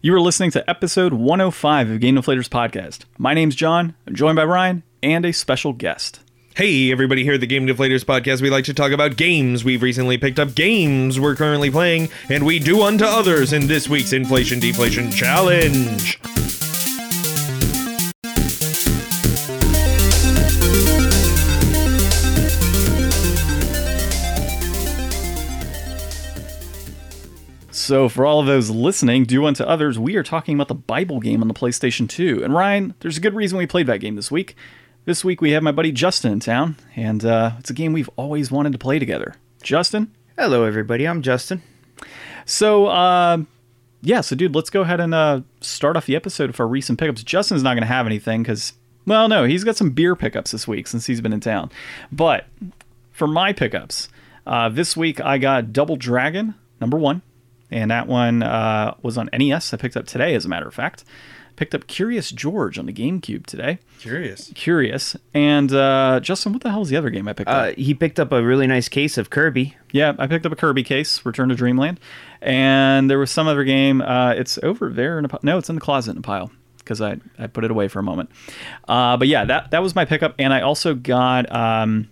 You are listening to episode 105 of Game Deflators Podcast. My name's John. I'm joined by Ryan and a special guest. Hey, everybody here at the Game Deflators podcast. We like to talk about games. We've recently picked up games we're currently playing, and we do unto others in this week's Inflation Deflation Challenge. So, for all of those listening, do unto others, we are talking about the Bible game on the PlayStation 2. And Ryan, there's a good reason we played that game this week. This week we have my buddy Justin in town, and uh, it's a game we've always wanted to play together. Justin? Hello, everybody. I'm Justin. So, uh, yeah, so dude, let's go ahead and uh, start off the episode our recent pickups. Justin's not going to have anything because, well, no, he's got some beer pickups this week since he's been in town. But for my pickups, uh, this week I got Double Dragon, number one, and that one uh, was on NES. I picked up today, as a matter of fact. Picked up Curious George on the GameCube today. Curious. Curious. And uh, Justin, what the hell is the other game I picked Uh, up? he picked up a really nice case of Kirby. Yeah, I picked up a Kirby case, Return to Dreamland, and there was some other game. Uh, it's over there in a pi- no, it's in the closet in a pile because I, I put it away for a moment. Uh, but yeah, that that was my pickup, and I also got um,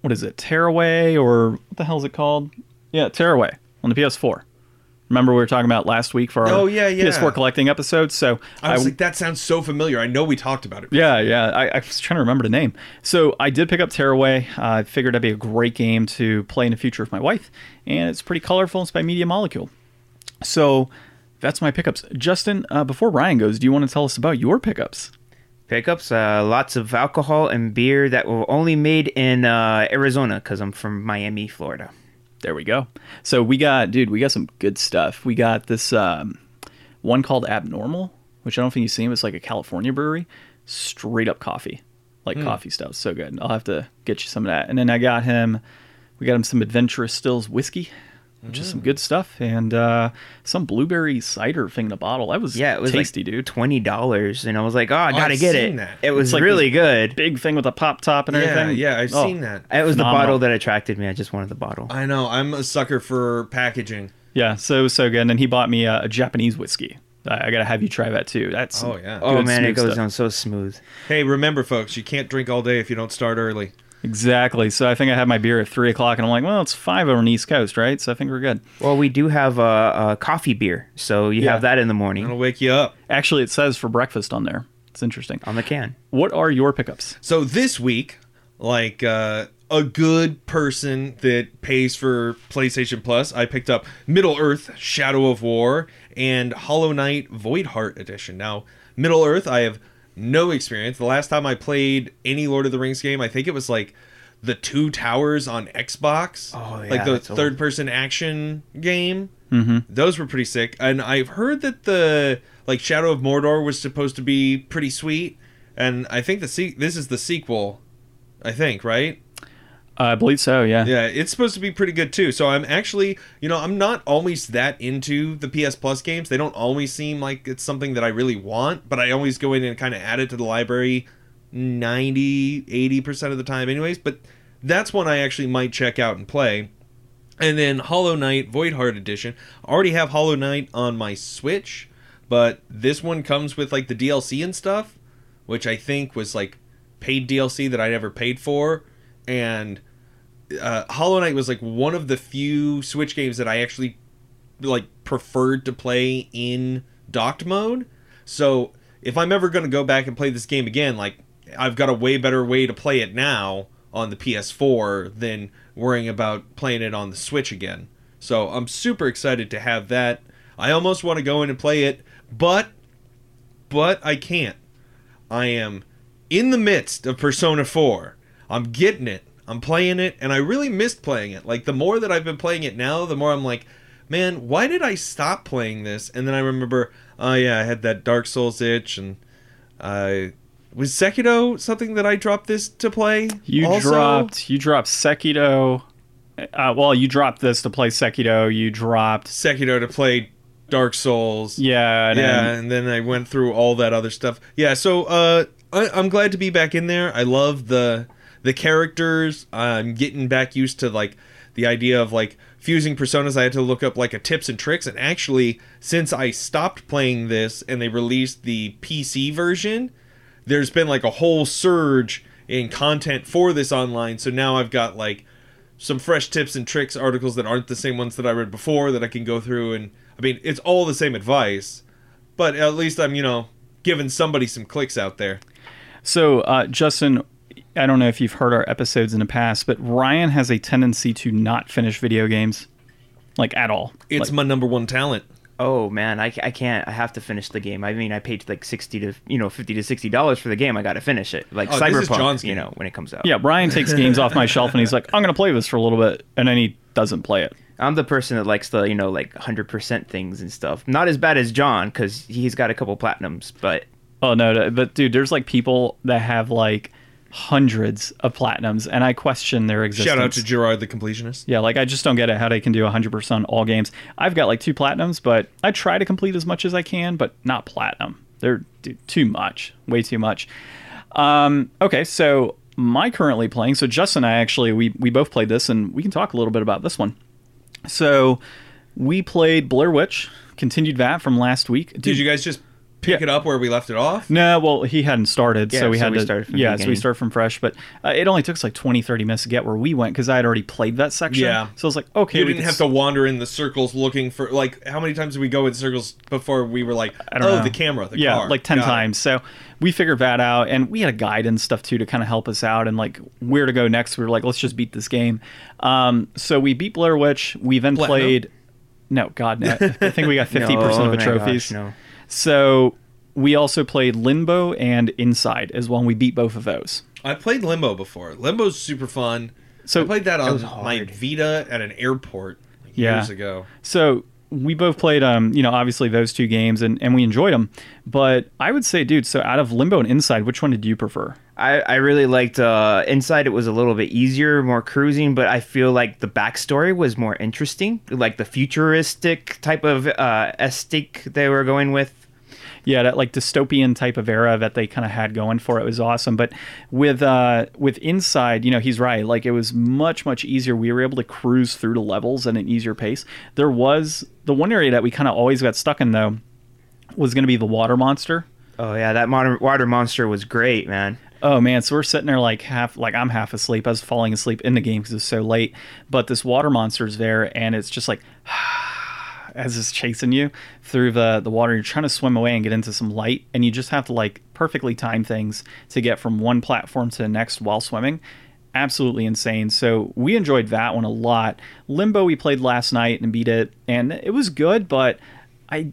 what is it, Tearaway or what the hell is it called? Yeah, Tearaway on the PS4. Remember we were talking about last week for our Oh, yeah, yeah. PS4 collecting episode. So I was like, that sounds so familiar. I know we talked about it. yeah, yeah. I, I was trying to remember the name. So I did pick up Tearaway. Uh, I figured that'd be a great game to play in the future with my wife, and it's pretty colorful. It's by Media Molecule. So that's my pickups. Justin, uh, before Ryan goes, do you want to tell us about your pickups? Pickups, uh, lots of alcohol and beer that were only made in uh, Arizona because I'm from Miami, Florida. There we go. So we got, dude, we got some good stuff. We got this um, one called Abnormal, which I don't think you've seen. It's like a California brewery, straight up coffee, like coffee stuff. So good. I'll have to get you some of that. And then I got him, we got him some Adventurous Stills whiskey, which is some good stuff, and uh, some blueberry cider thing in a bottle. That was Yeah, it was tasty, like dude. twenty dollars, and I was like, "Oh, I gotta I've get it." that. It was like really good. Big thing with a pop top and Yeah, everything. yeah, I've Oh, seen that. It was the bottle that attracted me. I just wanted the bottle. I know. I'm a sucker for packaging. Yeah, so it was so good. And then he bought me a, a Japanese whiskey. I, I gotta have you try that too. That's Oh, yeah. oh man, it goes stuff. down so smooth. Hey, remember, folks, you can't drink all day if you don't start early. Exactly. So I think I had my beer at three o'clock, and I'm like, well, it's five on the East Coast, right? So I think we're good. Well, we do have a uh, uh, coffee beer, so you Yeah. have that in the morning It'll wake you up. Actually, it says for breakfast on there. It's interesting. on the can. What are your pickups? So this week, like uh, a good person that pays for PlayStation Plus, I picked up Middle Earth: Shadow of War and Hollow Knight Void Heart Edition. Now, Middle Earth, I have no experience. The last time I played any Lord of the Rings game, I think it was like the Two Towers on Xbox. Oh, like the third-person action game. Mm-hmm. Those were pretty sick, and I've heard that the like Shadow of Mordor was supposed to be pretty sweet, and I think the se- this is the sequel. I think right. I believe so. Yeah. Yeah, it's supposed to be pretty good too. So I'm actually, you know, I'm not always that into the PS Plus games. They don't always seem like it's something that I really want, but I always go in and kind of add it to the library 90, 80% of the time anyways, but that's one I actually might check out and play. And then Hollow Knight Void Heart Edition. I already have Hollow Knight on my Switch, but this one comes with like the DLC and stuff, which I think was like paid DLC that I never paid for. And uh, Hollow Knight was like one of the few Switch games that I actually like preferred to play in docked mode. So if I'm ever going to go back and play this game again, like I've got a way better way to play it now on the PS4 than worrying about playing it on the Switch again. So I'm super excited to have that. I almost want to go in and play it, but but I can't. I am in the midst of Persona 4. I'm getting it. I'm playing it, and I really missed playing it. Like, the more that I've been playing it now, the more I'm like, man, why did I stop playing this? And then I remember, oh, yeah, I had that Dark Souls itch, and uh, was Sekiro something that I dropped this to play? You also? dropped. You dropped Sekiro. Uh, well, you dropped this to play Sekiro. You dropped. Sekiro to play Dark Souls. Yeah. And yeah, then- and then I went through all that other stuff. Yeah, so uh, I, I'm glad to be back in there. I love the the characters. I'm getting back used to like the idea of like fusing personas. I had to look up like a tips and tricks, and actually, since I stopped playing this and they released the PC version, there's been like a whole surge in content for this online. So now I've got like some fresh tips and tricks articles that aren't the same ones that I read before that I can go through and I mean it's all the same advice, but at least I'm, you know, giving somebody some clicks out there. So, uh, Justin, I don't know if you've heard our episodes in the past, but Ryan has a tendency to not finish video games, like at all. It's Like, my number one talent. Oh man, I, I can't. I have to finish the game. I mean, I paid like sixty to you know fifty to sixty dollars for the game. I got to finish it. Like Oh, Cyberpunk, John's you know, when it comes out. yeah, Brian takes games off my shelf and he's like, "I'm gonna play this for a little bit," and then he doesn't play it. I'm the person that likes the you know like hundred percent things and stuff. Not as bad as John because he's got a couple platinums, but Oh no, no, but dude, there's like people that have like hundreds of platinums, and I question their existence. Shout out to Jirard the completionist. Yeah, like I just don't get it how they can do 100% on all games. I've got like two platinums, but I try to complete as much as I can, but not platinum. They're dude, too much, way too much. Um, okay, so my currently playing. So Justin and I actually we we both played this, and we can talk a little bit about this one. So we played Blair Witch, continued that from last week. Dude, Did you guys just pick Yeah. it up where we left it off? no, well, he hadn't started, Yeah, so we so had we to. started from the yeah, so we beginning. started from fresh, but uh, it only took us like 20, 30 minutes to get where we went because I had already played that section. Yeah. So I was like, okay, You we didn't can have to wander in the circles looking for like how many times did we go in circles before we were like, I don't oh, know. the camera, the yeah, car. like 10 Got it. times. So we figured that out and we had a guide and stuff too to kind of help us out and like where to go next. We were like, let's just beat this game. Um, so we beat Blair Witch. We then Platinum? played. No, God, no. I think we got 50% no, of the my gosh, trophies. no. So we also played Limbo and Inside as well. And we beat both of those. I played Limbo before. Limbo's super fun. So- I played that on my. Vita at an airport like, Yeah. years ago. So we both played, um, you know, obviously those two games and, and we enjoyed them. But I would say, dude, so out of Limbo and Inside, which one did you prefer? I, I really liked uh, Inside. It was a little bit easier, more cruising, but I feel like the backstory was more interesting, like the futuristic type of uh, aesthetic they were going with. yeah that like dystopian type of era that they kind of had going for it was awesome but with uh with inside you know he's right like it was much much easier we were able to cruise through the levels at an easier pace there was the one area that we kind of always got stuck in though was going to be the water monster Oh yeah, that modern water monster was great, man. Oh man, so we're sitting there like half, like I'm half asleep. I was falling asleep in the game because it was so late. But this water monster's there, and it's just like as it's chasing you through the the water. You're trying to swim away and get into some light, and you just have to like perfectly time things to get from one platform to the next while swimming. Absolutely insane. So we enjoyed that one a lot. Limbo we played last night and beat it, and it was good, but I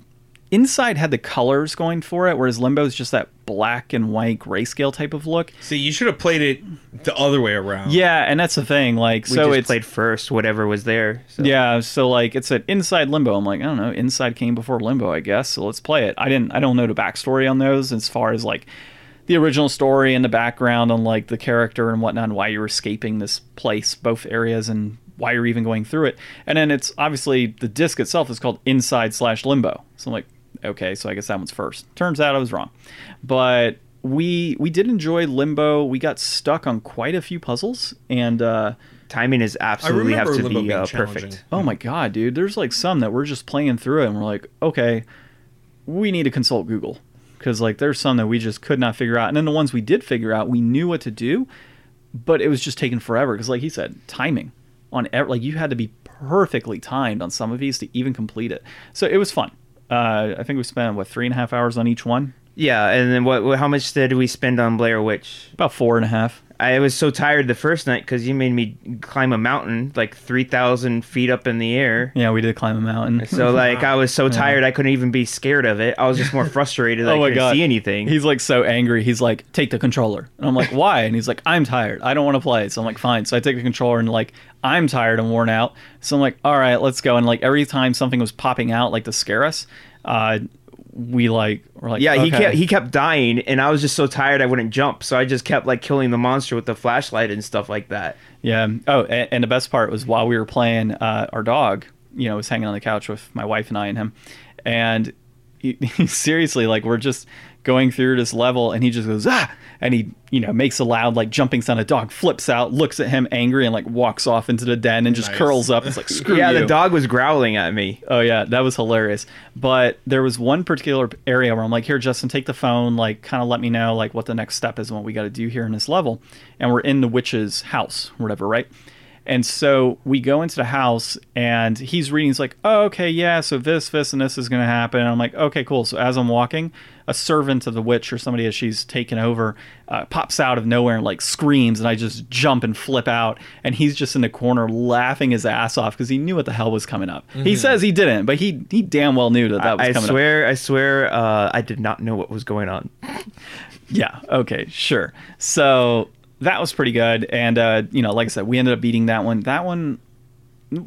Inside had the colors going for it, whereas Limbo is just that black and white grayscale type of look. See, you should have played it the other way around. Yeah, and that's the thing. Like, We so just it's played first, whatever was there. So. yeah, so like it's an Inside Limbo. I'm like, I don't know, Inside came before Limbo, I guess. So let's play it. I didn't, I don't know the backstory on those as far as like the original story and the background on like the character and whatnot, and why you're escaping this place, both areas, and why you're even going through it. And then it's obviously the disc itself is called Inside slash Limbo. So I'm like, okay, so I guess that one's first. Turns out I was wrong, but we we did enjoy Limbo. We got stuck on quite a few puzzles, and uh, Timing is absolutely have to Limbo be uh, perfect. Oh my god, dude! There's like some that we're just playing through it, and we're like, okay, we need to consult Google because like there's some that we just could not figure out, and then the ones we did figure out, we knew what to do, but it was just taking forever because, like he said, timing on ev- like you had to be perfectly timed on some of these to even complete it. So it was fun. Uh, I think we spent what three and a half hours on each one, Yeah, and then what? How much did we spend on Blair Witch? about four and a half. I was so tired the first night because you made me climb a mountain like three thousand feet up in the air. Yeah, we did climb a mountain. So like I was so tired I couldn't even be scared of it. I was just more frustrated. that I couldn't see anything. He's like so angry. He's like, take the controller. And I'm like, why? And he's like, I'm tired. I don't want to play. So I'm like, fine. So I take the controller and like, I'm tired and worn out. So I'm like, all right, let's go. And like every time something was popping out, like to scare us, uh, we like were like, yeah, he kept he kept dying, and I was just so tired I wouldn't jump. So I just kept like killing the monster with the flashlight and stuff like that. Yeah. Oh, and, and the best part was while we were playing, uh, our dog, you know, was hanging on the couch with my wife and I and him, and he, he seriously like we're just going through this level and he just goes ah and he you know makes a loud like jumping sound a dog flips out looks at him angry and like walks off into the den and just Nice. curls up it's like screw yeah, you the dog was growling at me. Oh yeah, that was hilarious. But there was one particular area where I'm like, "Here, Justin, take the phone. Like, kind of let me know like what the next step is and what we got to do here in this level." And we're in the witch's house, whatever, right? And so we go into the house, and he's reading. He's like, "Oh, okay, yeah. So this, this, and this is going to happen." And I'm like, "Okay, cool." So as I'm walking, a servant of the witch or somebody as she's taken over uh, pops out of nowhere and like screams, and I just jump and flip out, and he's just in the corner laughing his ass off because he knew what the hell was coming up. He says he didn't, but he he damn well knew that that was I coming up. I swear, I swear, uh, I did not know what was going on. Yeah. Okay. Sure. So that was pretty good, and uh, you know, like I said, we ended up beating that one. That one,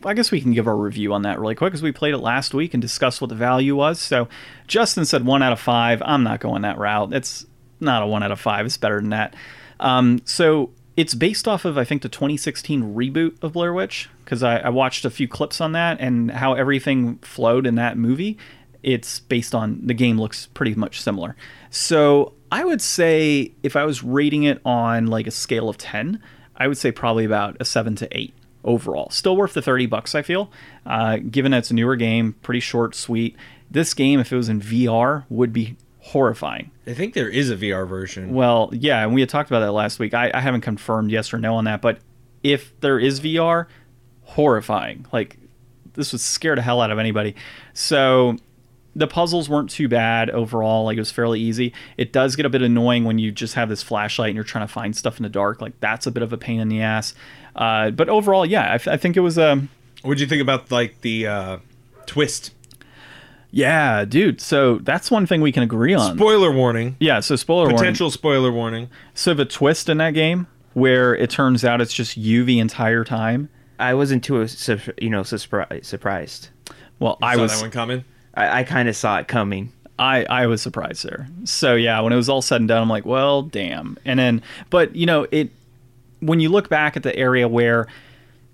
I guess we can give our review on that really quick because we played it last week and discussed what the value was. So Justin said one out of five. I'm not going that route. It's not a one out of five. It's better than that. Um, so it's based off of I think the 2016 reboot of Blair Witch because I, I watched a few clips on that and how everything flowed in that movie. It's based on the game looks pretty much similar. So I would say if I was rating it on like a scale of 10, I would say probably about a seven to eight overall. Still worth the 30 bucks, I feel. Uh, given that it's a newer game, pretty short, sweet. This game, if it was in VR, would be horrifying. I think there is a VR version. Well, yeah, and we had talked about that last week. I, I haven't confirmed yes or no on that, but if there is VR, horrifying. Like this would scare the hell out of anybody. So the puzzles weren't too bad overall. Like it was fairly easy. It does get a bit annoying when you just have this flashlight and you're trying to find stuff in the dark. Like that's a bit of a pain in the ass. Uh, but overall, yeah, I, I think it was um, What'd you think about like the uh, twist? yeah, dude. So that's one thing we can agree on. Spoiler warning. yeah. So spoiler warning. Potential spoiler warning. So the twist in that game where it turns out it's just you the entire time. I wasn't too, you know, surpri- surprised. Well, I Saw was that one coming. I, I kind of saw it coming. I, I was surprised there. So yeah, when it was all said and done, I'm like, well, damn. And then, but you know, it when you look back at the area where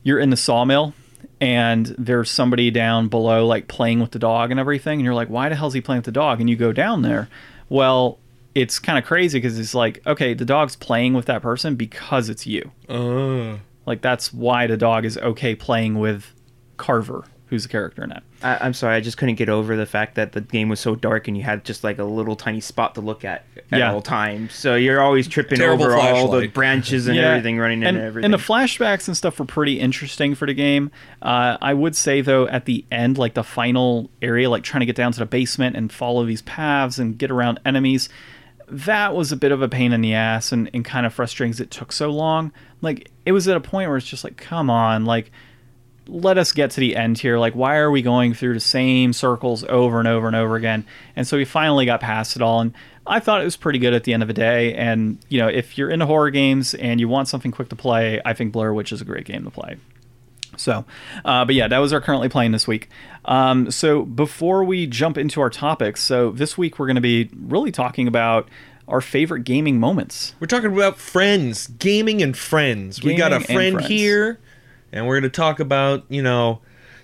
you're in the sawmill and there's somebody down below like playing with the dog and everything, and you're like, why the hell's he playing with the dog? And you go down there. Well, it's kind of crazy because it's like, okay, the dog's playing with that person because it's you. Uh, Like that's why the dog is okay playing with Carver, who's the character in that. I, I'm sorry, I just couldn't get over the fact that the game was so dark and you had just like a little tiny spot to look at at Yeah. all times. So you're always tripping Terrible over all the branches and everything running and, and everything. And the flashbacks and stuff were pretty interesting for the game. Uh, I would say though, at the end, like the final area, like trying to get down to the basement and follow these paths and get around enemies, that was a bit of a pain in the ass and, and kind of frustrating because it took so long. Like it was at a point where it's just like, come on, like let us get to the end here. Like, why are we going through the same circles over and over and over again? And so we finally got past it all. And I thought it was pretty good at the end of the day. And, you know, if you're into horror games and you want something quick to play, I think Blair Witch is a great game to play. So, uh, but yeah, that was our currently playing this week. Um, so before we jump into our topics, so this week we're going to be really talking about our favorite gaming moments. we're talking about friends, gaming and friends. we got a friend here, and we're going to talk about you know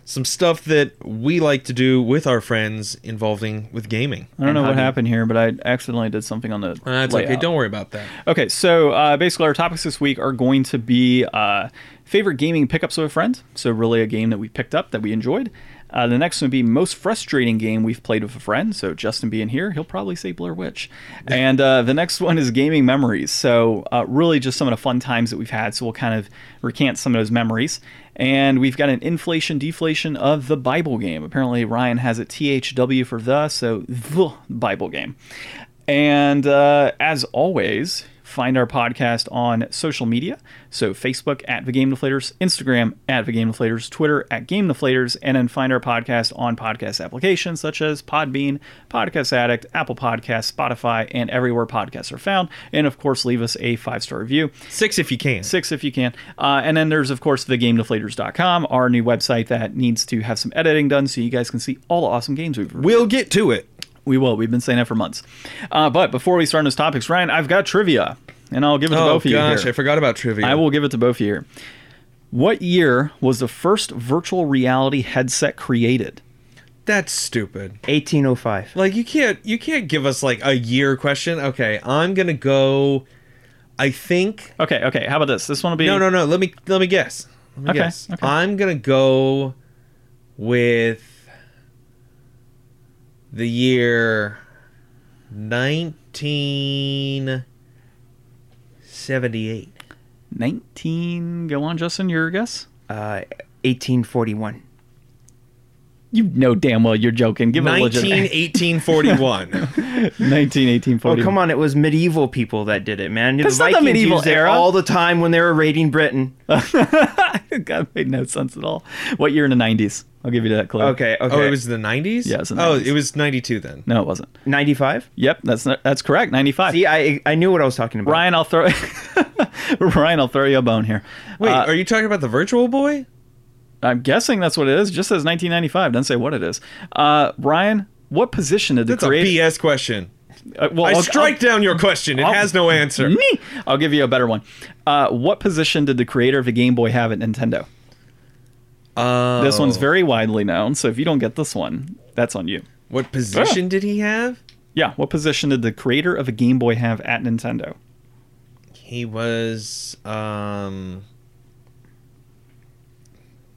some stuff that we like to do with our friends involving with gaming. I don't know what happened here, but I accidentally did something on the. That's okay. layout. Don't worry about that. Okay, so uh, basically, our topics this week are going to be uh, favorite gaming pickups of a friend. So, really, a game that we picked up that we enjoyed. Uh, the next one would be most frustrating game we've played with a friend. So, Justin being here, he'll probably say Blair Witch. And uh, the next one is gaming memories. So, uh, really, just some of the fun times that we've had. So, we'll kind of recant some of those memories. And we've got an inflation deflation of the Bible game. Apparently, Ryan has it THW for the, so the Bible game. And uh, as always, find our podcast on social media. So Facebook at the Game Deflators, Instagram at the Game Deflators, Twitter at Game Deflators, and then find our podcast on podcast applications such as Podbean, Podcast Addict, Apple Podcasts, Spotify, and everywhere podcasts are found. And of course, leave us a five star review Six if you can. six if you can. Uh, and then there's, of course, thegamedeflators.com, our new website that needs to have some editing done so you guys can see all the awesome games we've reviewed. We'll get to it. We will. We've been saying that for months. Uh, but before we start on those topics, Ryan, I've got trivia, and I'll give it to Oh both of you Oh gosh, here. I forgot about trivia. I will give it to both of you here. What year was the first virtual reality headset created? That's stupid. 1805. Like you can't you can't give us like a year question. Okay, I'm gonna go. I think Okay, okay. How about this? This one will be no no no. Let me let me guess. Let me Okay, guess. okay. I'm gonna go with the year nineteen seventy eight. 19. Go on, Justin. Your guess? Uh, 1841. You know damn well you're joking. Give it a 19, legit 1841. 19, 18, Oh, come on. It was medieval people that did it, man. That's the not the medieval used era. all the time when they were raiding Britain. that made no sense at all. What year in the 90s? I'll give you that clue. Okay, okay. Oh, it was the 90s? Yeah, it was the Oh, 90s. it was 92 then. No, it wasn't. 95? Yep, that's not, that's correct. 95. See, I I knew what I was talking about. Ryan, I'll throw Ryan, I'll throw you a bone here. Wait, Uh, are you talking about the Virtual Boy? I'm guessing that's what it is. It just says 1995. Doesn't say what it is. Uh, Ryan, what position did the That's a creator? BS question. Uh, well, I I'll- strike down your question. It I'll- has no answer. Me. I'll give you a better one. Uh, what position did the creator of the Game Boy have at Nintendo? Oh. This one's very widely known, so if you don't get this one, that's on you. What position did he have? Yeah, what position did the creator of a Game Boy have at Nintendo? He was um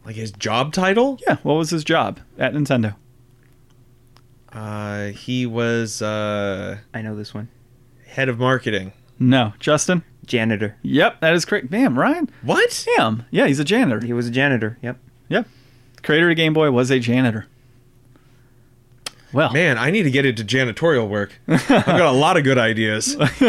like his job title? Yeah, what was his job at Nintendo? Uh he was uh I know this one. head of marketing. No, Justin. Janitor. Yep, that is correct. Damn, Ryan. What? Damn. Yeah, he's a janitor. He was a janitor. Yep. Yep. Creator of Game Boy was a janitor. Well, Man, I need to get into janitorial work. I've got a lot of good ideas.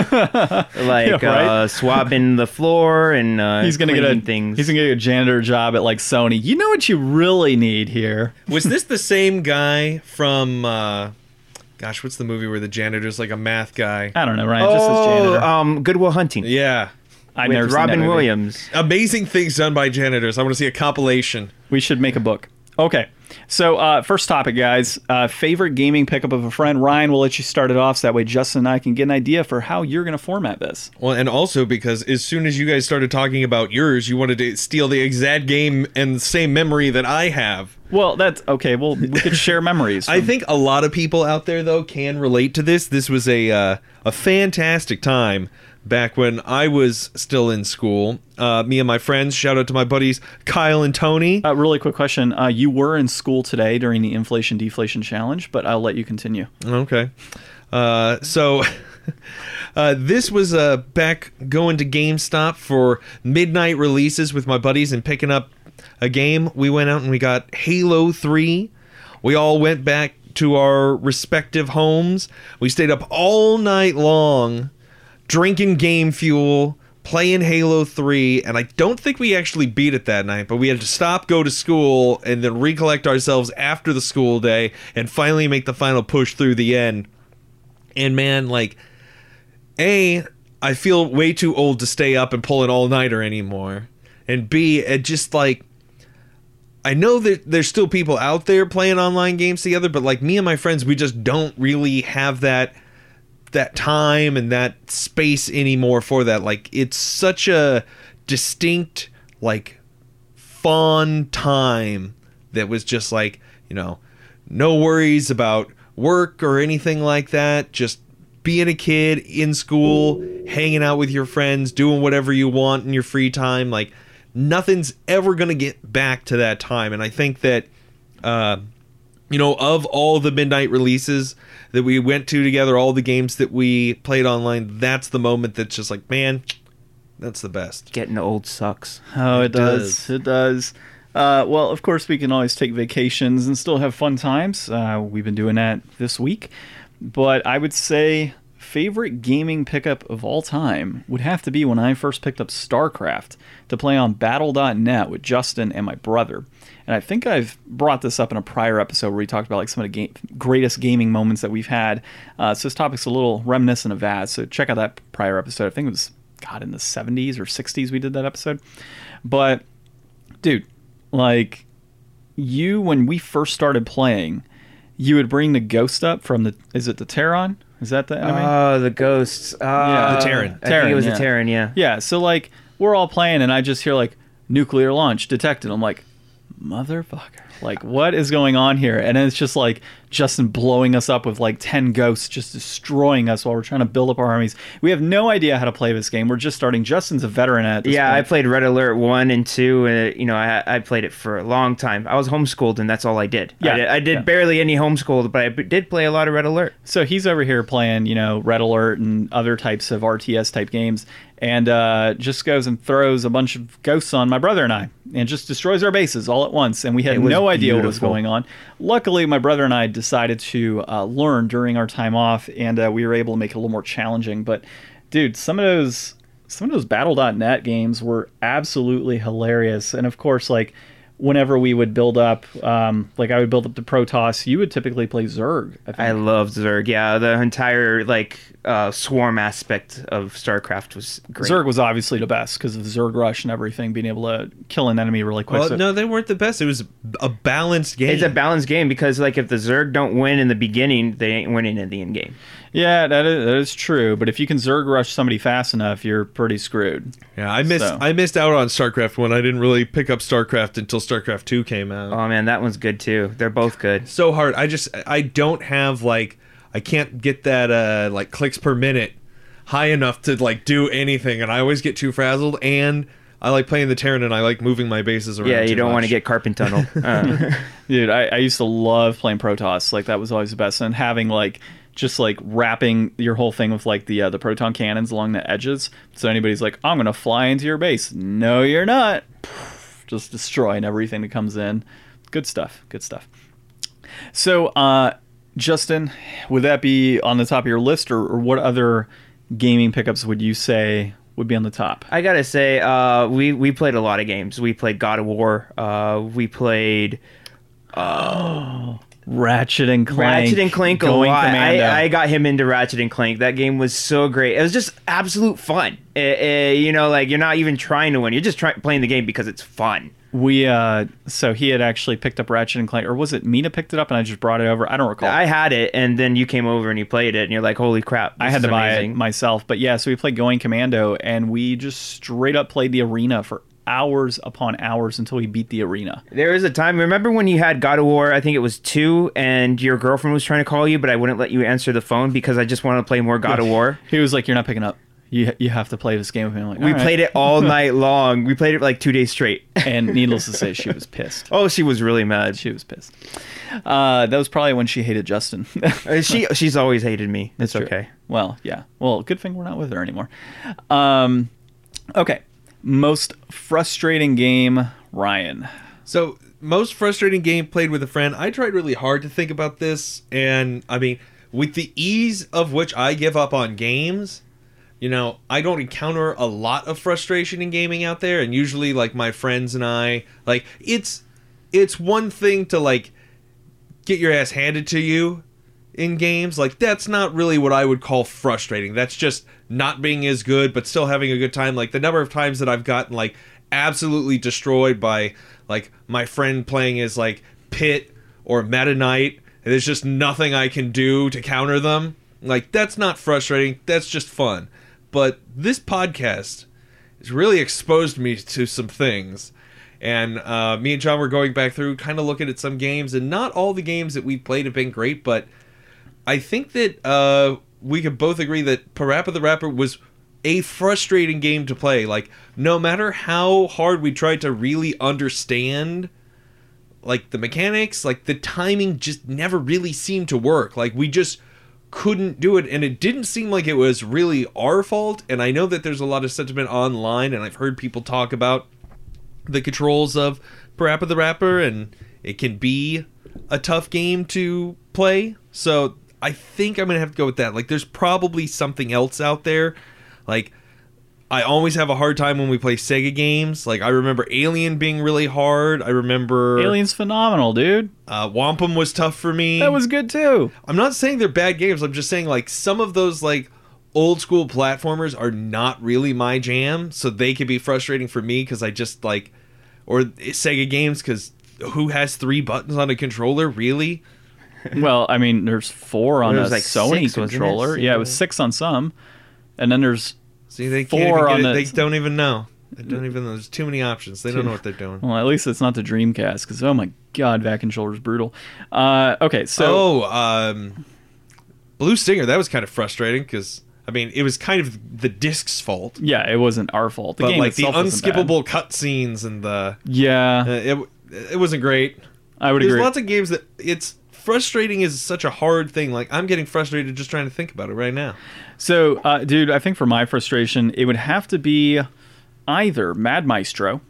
Like Yeah, right? uh, swabbing the floor and uh, he's gonna get a cleaning things. he's gonna get a janitor job at like Sony. You know what you really need here? Was this the same guy from uh gosh, what's the movie where the janitor's like a math guy? I don't know, Ryan. Just as oh, janitor. um, Good Will Hunting. Yeah. I with never Robin. Williams. Amazing things done by janitors. I want to see a compilation. We should make a book. Okay. So, uh, first topic, guys. Uh, favorite gaming pickup of a friend. Ryan, we'll let you start it off so that way Justin and I can get an idea for how you're going to format this. Well, and also because as soon as you guys started talking about yours, you wanted to steal the exact game and the same memory that I have. Well, that's okay. Well, we could share memories. I think a lot of people out there though can relate to this. This was a uh, a fantastic time back when I was still in school. Uh, me and my friends. Shout out to my buddies Kyle and Tony. Uh, really quick question. Uh, you were in school today during the inflation deflation challenge, but I'll let you continue. Okay. Uh, so uh, this was uh, back going to GameStop for midnight releases with my buddies and picking up a game. We went out and we got Halo 3. We all went back to our respective homes. We stayed up all night long drinking game fuel, playing Halo 3, and I don't think we actually beat it that night, but we had to stop, go to school, and then recollect ourselves after the school day and finally make the final push through the end. And man, like, A, I feel way too old to stay up and pull an all nighter anymore. And B, it just like, I know that there's still people out there playing online games together, but like me and my friends, we just don't really have that that time and that space anymore for that. Like it's such a distinct, like fun time that was just like, you know, no worries about work or anything like that. Just being a kid in school, hanging out with your friends, doing whatever you want in your free time. Like nothing's ever gonna get back to that time. And I think that uh you know, of all the midnight releases that we went to together, all the games that we played online, that's the moment that's just like, man, that's the best. Getting old sucks. Oh, it, It does. does. It does. Uh, well, of course, we can always take vacations and still have fun times. Uh, we've been doing that this week. But I would say favorite gaming pickup of all time would have to be when I first picked up StarCraft to play on Battle.net with Justin and my brother. And I think I've brought this up in a prior episode where we talked about like some of the game, greatest gaming moments that we've had. Uh, so this topic's a little reminiscent of that. So check out that prior episode. I think it was God in the 70s or 60s we did that episode. But dude, like you when we first started playing, you would bring the ghost up from the is it the Terran? Is that the enemy? Oh, the ghosts. Uh, The Terran. I think Terran, it was yeah. the Terran, yeah. yeah, so like we're all playing and I just hear like nuclear launch detected. I'm like, motherfucker. Like, what is going on here? And it's just like Justin blowing us up with like 10 ghosts, just destroying us while we're trying to build up our armies. We have no idea how to play this game. We're just starting. Justin's a veteran at this Yeah, I played Red Alert one and two, and you know, I, I played it for a long time. I was homeschooled, and that's all I did. Yeah, I did, I did yeah. barely any homeschooled, but I did play a lot of Red Alert. So he's over here playing, you know, Red Alert and other types of RTS type games, and uh, just goes and throws a bunch of ghosts on my brother and I, and just destroys our bases all at once. And we had no idea what was going on. Luckily, my brother and I decided to uh, learn during our time off, and uh, we were able to make it a little more challenging. But, dude, some of those some of those Battle.net games were absolutely hilarious, and of course, like. Whenever we would build up, um, like I would build up the Protoss, you would typically play Zerg. I think. I loved Zerg. Yeah, the entire like uh, swarm aspect of StarCraft was great. Zerg was obviously the best because of the Zerg Rush and everything, being able to kill an enemy really quick. Well, So- no, they weren't the best. It was a balanced game. It's a balanced game because like if the Zerg don't win in the beginning, they ain't winning in the end game. Yeah, that is, that is true. But if you can Zerg Rush somebody fast enough, you're pretty screwed. yeah, I missed So. I missed out on StarCraft one. I didn't really pick up StarCraft until StarCraft two came out. Oh man, that one's good too. They're both good. so hard. I just I don't have like I can't get that uh like clicks per minute high enough to like do anything, and I always get too frazzled. And I like playing the Terran, and I like moving my bases around. Yeah, too you don't want to get carpet tunnel. Uh, Dude, I, I used to love playing Protoss. Like that was always the best. And having like just like wrapping your whole thing with like the uh, the photon cannons along the edges. So anybody's like, I'm gonna fly into your base. No, you're not. Just destroying everything that comes in. Good stuff. Good stuff. So, uh, Justin, would that be on the top of your list, or, or what other gaming pickups would you say would be on the top? I gotta say, uh, we we played a lot of games. We played God of War. Uh, we played Ratchet and Clank. Ratchet and Clank a Going lot. I, I got him into Ratchet and Clank. That game was so great. It was just absolute fun. Eh, eh, you know, like you're not even trying to win. You're just try- playing the game because it's fun. We uh so he had actually picked up Ratchet and Clank or was it Mina picked it up and I just brought it over? I don't recall. I had it, and then you came over and you played it, and you're like, "Holy crap!" I had to buy amazing. it myself. But yeah, so we played Going Commando and we just straight up played the arena for hours upon hours until we beat the arena. There was a time. Remember when you had God of War? I think it was two, and your girlfriend was trying to call you, but I wouldn't let you answer the phone because I just wanted to play more God of War. He was like, You're not picking up. You you have to play this game with me. I'm like, We played it all night long. We played it like two days straight. and needless to say, she was pissed. oh, she was really mad. She was pissed. Uh, that was probably when she hated Justin. Uh, she she's always hated me. It's okay. Well, yeah. Well, good thing we're not with her anymore. Um, okay. Most frustrating game, Ryan. So most frustrating game played with a friend. I tried really hard to think about this, and I mean, with the ease of which I give up on games, you know, I don't encounter a lot of frustration in gaming out there. And usually, like my friends and I, like it's it's one thing to like get your ass handed to you in games like that's not really what i would call frustrating. That's just not being as good but still having a good time. Like the number of times that i've gotten like absolutely destroyed by like my friend playing as like pit or meta knight and there's just nothing i can do to counter them like that's not frustrating. That's just fun. But this podcast has really exposed me to some things. And uh, me and John were going back through, kind of looking at some games, and not all the games that we've played have been great, but I think that uh, we could both agree that Parappa the Rapper was a frustrating game to play. Like, no matter how hard we tried to really understand, like the mechanics, like the timing just never really seemed to work. Like, we just couldn't do it, and it didn't seem like it was really our fault. And I know that there's a lot of sentiment online, and I've heard people talk about the controls of Parappa the Rapper, and it can be a tough game to play. So I think I'm gonna have to go with that. Like, there's probably something else out there. Like, I always have a hard time when we play Sega games. Like, I remember Alien being really hard. I remember Alien's phenomenal, dude. uh, Wampum was tough for me. That was good too. I'm not saying they're bad games. I'm just saying like some of those like old school platformers are not really my jam, so they could be frustrating for me because I just like or Sega games because who has three buttons on a controller really? Well, I mean, there's four on a like Sony six, controller. Yeah, it was six on some, and then there's See, they Four on the- They don't even know. They don't even. Know. There's too many options. They don't know what they're doing. Well, at least it's not the Dreamcast, because oh my god, back controller's brutal. Uh, okay, so oh, um, Blue Stinger. That was kind of frustrating because I mean it was kind of the disc's fault, yeah, it wasn't our fault. The but like the itself wasn't bad. unskippable cutscenes and the Yeah, uh, it it wasn't great. I would There's agree. lots of games that it's frustrating is such a hard thing. Like I'm getting frustrated just trying to think about it right now. So, uh, dude, I think for my frustration, it would have to be either Mad Maestro.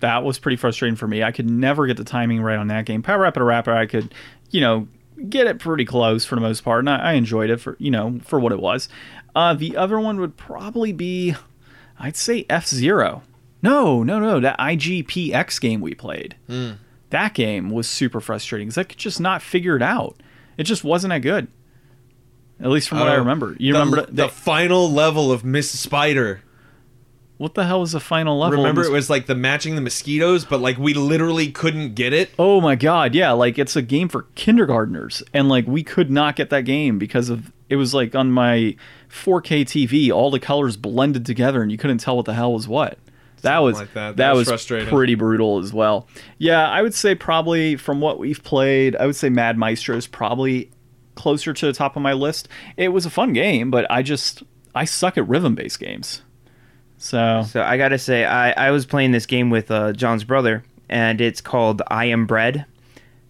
That was pretty frustrating for me. I could never get the timing right on that game. Parappa the Rapper, I could, you know, get it pretty close for the most part, and I, I enjoyed it for you know for what it was. Uh, the other one would probably be, I'd say F Zero. No, no, no, that IGPX game we played. That game was super frustrating because I could just not figure it out. It just wasn't that good. At least from what I Oh, remember. You the, remember the final level of Miss Spider. What the hell was the final level? Remember, it was like the matching the mosquitoes, but like we literally couldn't get it. Oh my god, yeah, like it's a game for kindergartners, and like we could not get that game because of it was like on my 4K TV, all the colors blended together, and you couldn't tell what the hell was what. That was like that. that, That was was pretty brutal as well. Yeah, I would say probably from what we've played, I would say Mad Maestro is probably closer to the top of my list. It was a fun game, but I just I suck at rhythm based games. So So I gotta say, I, I was playing this game with uh, John's brother, and it's called I Am Bread.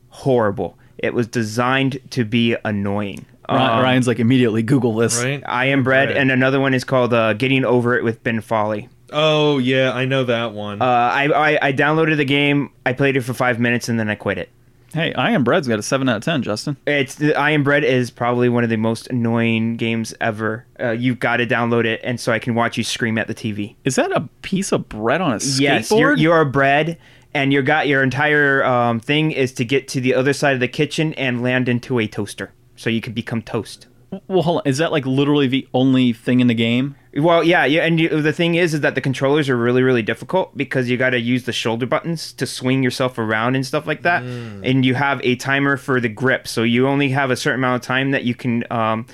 Horrible. It was designed to be annoying. Um, Ryan's like immediately Google this. Right? I Am Bread, Bread. and another one is called uh, Getting Over It with Ben Folly. Oh yeah, I know that one. Uh, I, I I downloaded the game, I played it for five minutes, and then I quit it. Hey, I Am Bread's got a seven out of ten, Justin. It's I Am Bread is probably one of the most annoying games ever. Uh, you've got to download it, and so I can watch you scream at the TV. Is that a piece of bread on a skateboard? Yes, you're, you're bread, and you got your entire um, thing is to get to the other side of the kitchen and land into a toaster, so you can become toast. Well, hold on. Is that like literally the only thing in the game? Well, yeah, yeah, and you, the thing is, is that the controllers are really, really difficult because you got to use the shoulder buttons to swing yourself around and stuff like that, and you have a timer for the grip, so you only have a certain amount of time that you can um,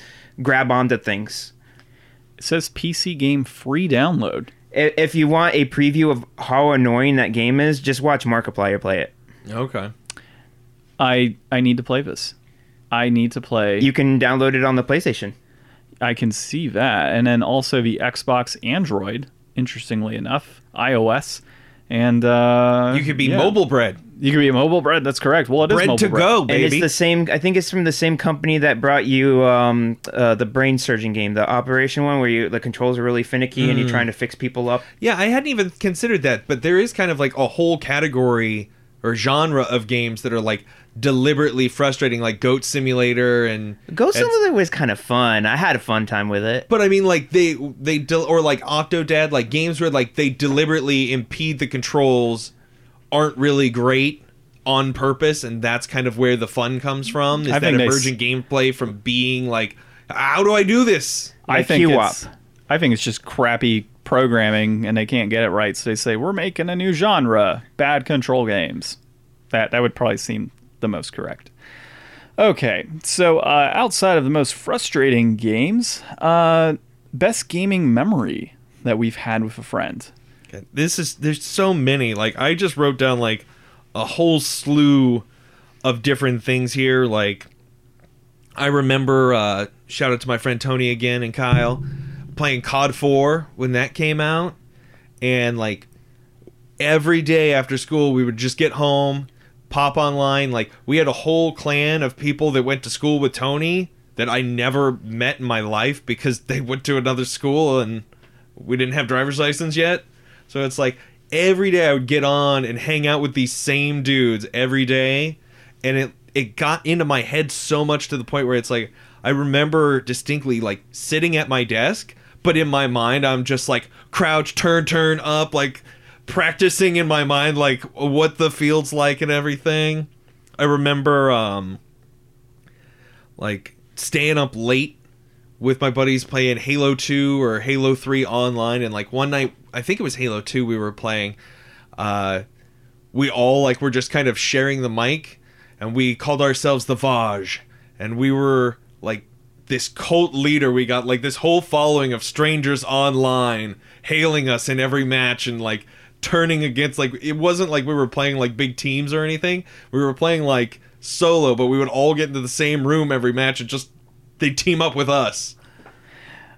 grab onto things. It says PC game free download. If you want a preview of how annoying that game is, just watch Markiplier play it. okay. I I need to play this. I need to play. You can download it on the PlayStation. I can see that, and then also the Xbox Android. Interestingly enough, iOS, and uh, You could be yeah. mobile bread. You could be mobile bread. That's correct. Well, it is Bread mobile to bread. go, baby. And it's the same. I think it's from the same company that brought you um, uh, the brain surgeon game, the Operation one, where you the controls are really finicky and you're trying to fix people up. Yeah, I hadn't even considered that, but there is kind of like a whole category or genre of games that are like deliberately frustrating, like Goat Simulator and Goat Simulator was kind of fun. I had a fun time with it. But I mean, like they they del- or like Octodad, like games where like they deliberately impede the controls aren't really great on purpose, and that's kind of where the fun comes from. Is I that think they s- emergent gameplay from being like, how do I do this? I Like think QWOP. it's, I think it's just crappy programming, and they can't get it right. So they say we're making a new genre, bad control games. That that would probably seem the most correct. Okay, so uh, outside of the most frustrating games, uh, best gaming memory that we've had with a friend. Okay, This is there's so many. Like I just wrote down like a whole slew of different things here. Like I remember uh shout out to my friend Tony again and Kyle playing COD 4 when that came out and like every day after school we would just get home, pop online like we had a whole clan of people that went to school with Tony that I never met in my life because they went to another school and we didn't have driver's license yet. So it's like every day I would get on and hang out with these same dudes every day and it it got into my head so much to the point where it's like I remember distinctly like sitting at my desk, but in my mind I'm just like crouch, turn, turn up, like practicing in my mind like what the field's like and everything. I remember um like staying up late with my buddies playing Halo 2 or Halo 3 online and like one night I think it was Halo 2 we were playing uh we all like were just kind of sharing the mic and we called ourselves the Vaj and we were like this cult leader we got like this whole following of strangers online hailing us in every match and like turning against like it wasn't like we were playing like big teams or anything we were playing like solo but we would all get into the same room every match and just they team up with us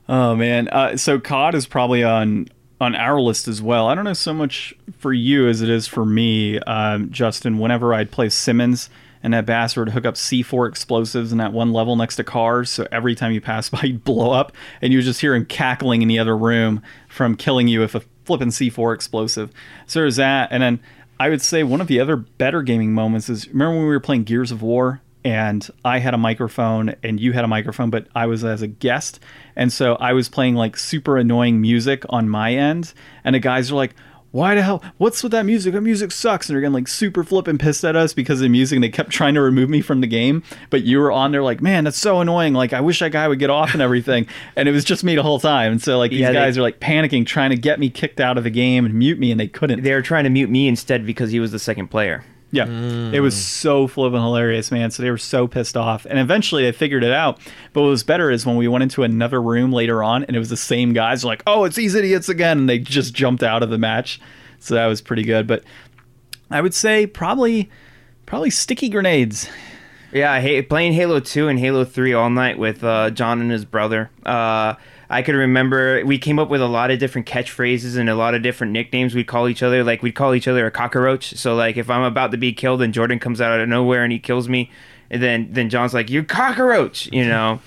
Oh man, uh, so COD is probably on on our list as well. I don't know so much for you as it is for me, um, Justin. Whenever I'd play Simmons and that bastard would hook up C4 explosives in that one level next to cars, so every time you pass by, you'd blow up, and you would just hear him cackling in the other room from killing you if a flipping C4 explosive. So there's that, and then I would say one of the other better gaming moments is remember when we were playing Gears of War and I had a microphone and you had a microphone, but I was as a guest. And so I was playing like super annoying music on my end. And the guys are like, why the hell? What's with that music? That music sucks. And they're getting like super flipping pissed at us because of the music. And they kept trying to remove me from the game. But you were on there like, man, that's so annoying. Like, I wish that guy would get off and everything. and it was just me the whole time. And so, like, these Yeah, they- guys are like panicking, trying to get me kicked out of the game and mute me. And they couldn't. They were trying to mute me instead because he was the second player. Yeah, it was so flippin' hilarious, man. So they were so pissed off, and eventually they figured it out. But what was better is when we went into another room later on, and it was the same guys. Like, oh, it's these idiots again, and they just jumped out of the match. So that was pretty good. But I would say probably, probably sticky grenades. Yeah, I playing Halo 2 and Halo 3 all night with uh, John and his brother. Uh, I could remember we came up with a lot of different catchphrases and a lot of different nicknames we'd call each other. Like, we'd call each other a cockroach. So, like, if I'm about to be killed and Jordan comes out of nowhere and he kills me, and then then John's like, "You cockroach," you know.